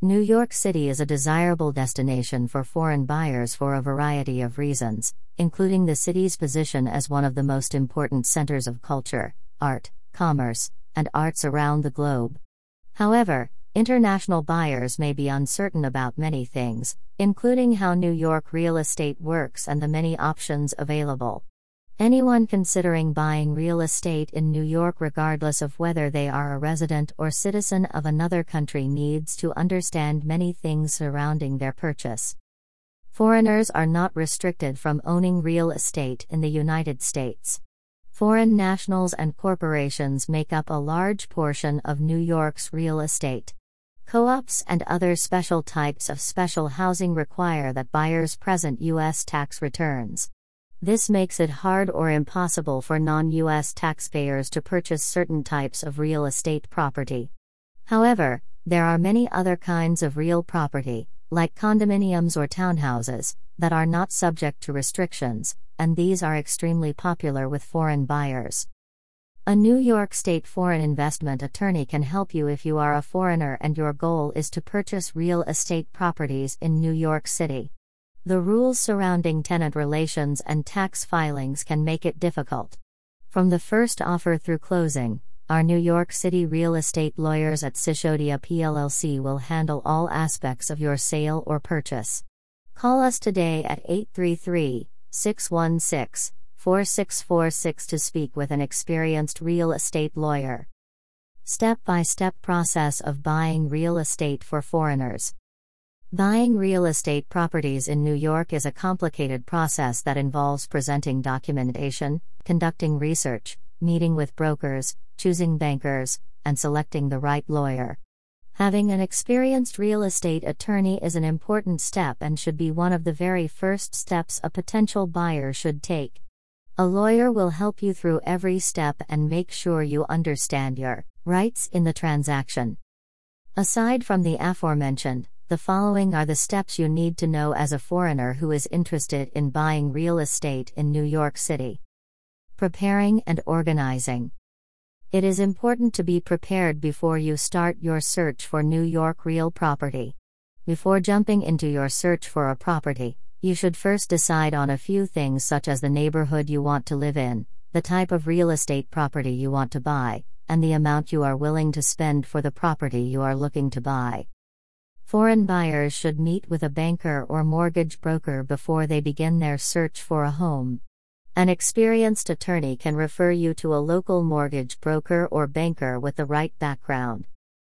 New York City is a desirable destination for foreign buyers for a variety of reasons, including the city's position as one of the most important centers of culture, art, commerce, and arts around the globe. However, international buyers may be uncertain about many things, including how New York real estate works and the many options available. Anyone considering buying real estate in New York, regardless of whether they are a resident or citizen of another country, needs to understand many things surrounding their purchase. Foreigners are not restricted from owning real estate in the United States. Foreign nationals and corporations make up a large portion of New York's real estate. Co ops and other special types of special housing require that buyers present U.S. tax returns. This makes it hard or impossible for non US taxpayers to purchase certain types of real estate property. However, there are many other kinds of real property, like condominiums or townhouses, that are not subject to restrictions, and these are extremely popular with foreign buyers. A New York State foreign investment attorney can help you if you are a foreigner and your goal is to purchase real estate properties in New York City. The rules surrounding tenant relations and tax filings can make it difficult. From the first offer through closing, our New York City real estate lawyers at Sishodia PLLC will handle all aspects of your sale or purchase. Call us today at 833 616 4646 to speak with an experienced real estate lawyer. Step by step process of buying real estate for foreigners. Buying real estate properties in New York is a complicated process that involves presenting documentation, conducting research, meeting with brokers, choosing bankers, and selecting the right lawyer. Having an experienced real estate attorney is an important step and should be one of the very first steps a potential buyer should take. A lawyer will help you through every step and make sure you understand your rights in the transaction. Aside from the aforementioned, the following are the steps you need to know as a foreigner who is interested in buying real estate in New York City. Preparing and organizing. It is important to be prepared before you start your search for New York real property. Before jumping into your search for a property, you should first decide on a few things such as the neighborhood you want to live in, the type of real estate property you want to buy, and the amount you are willing to spend for the property you are looking to buy. Foreign buyers should meet with a banker or mortgage broker before they begin their search for a home. An experienced attorney can refer you to a local mortgage broker or banker with the right background.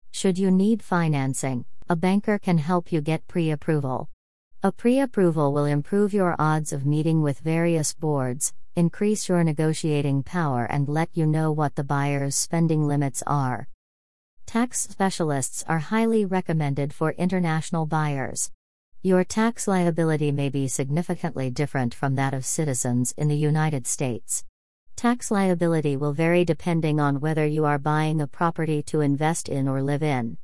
Should you need financing, a banker can help you get pre approval. A pre approval will improve your odds of meeting with various boards, increase your negotiating power, and let you know what the buyer's spending limits are. Tax specialists are highly recommended for international buyers. Your tax liability may be significantly different from that of citizens in the United States. Tax liability will vary depending on whether you are buying a property to invest in or live in.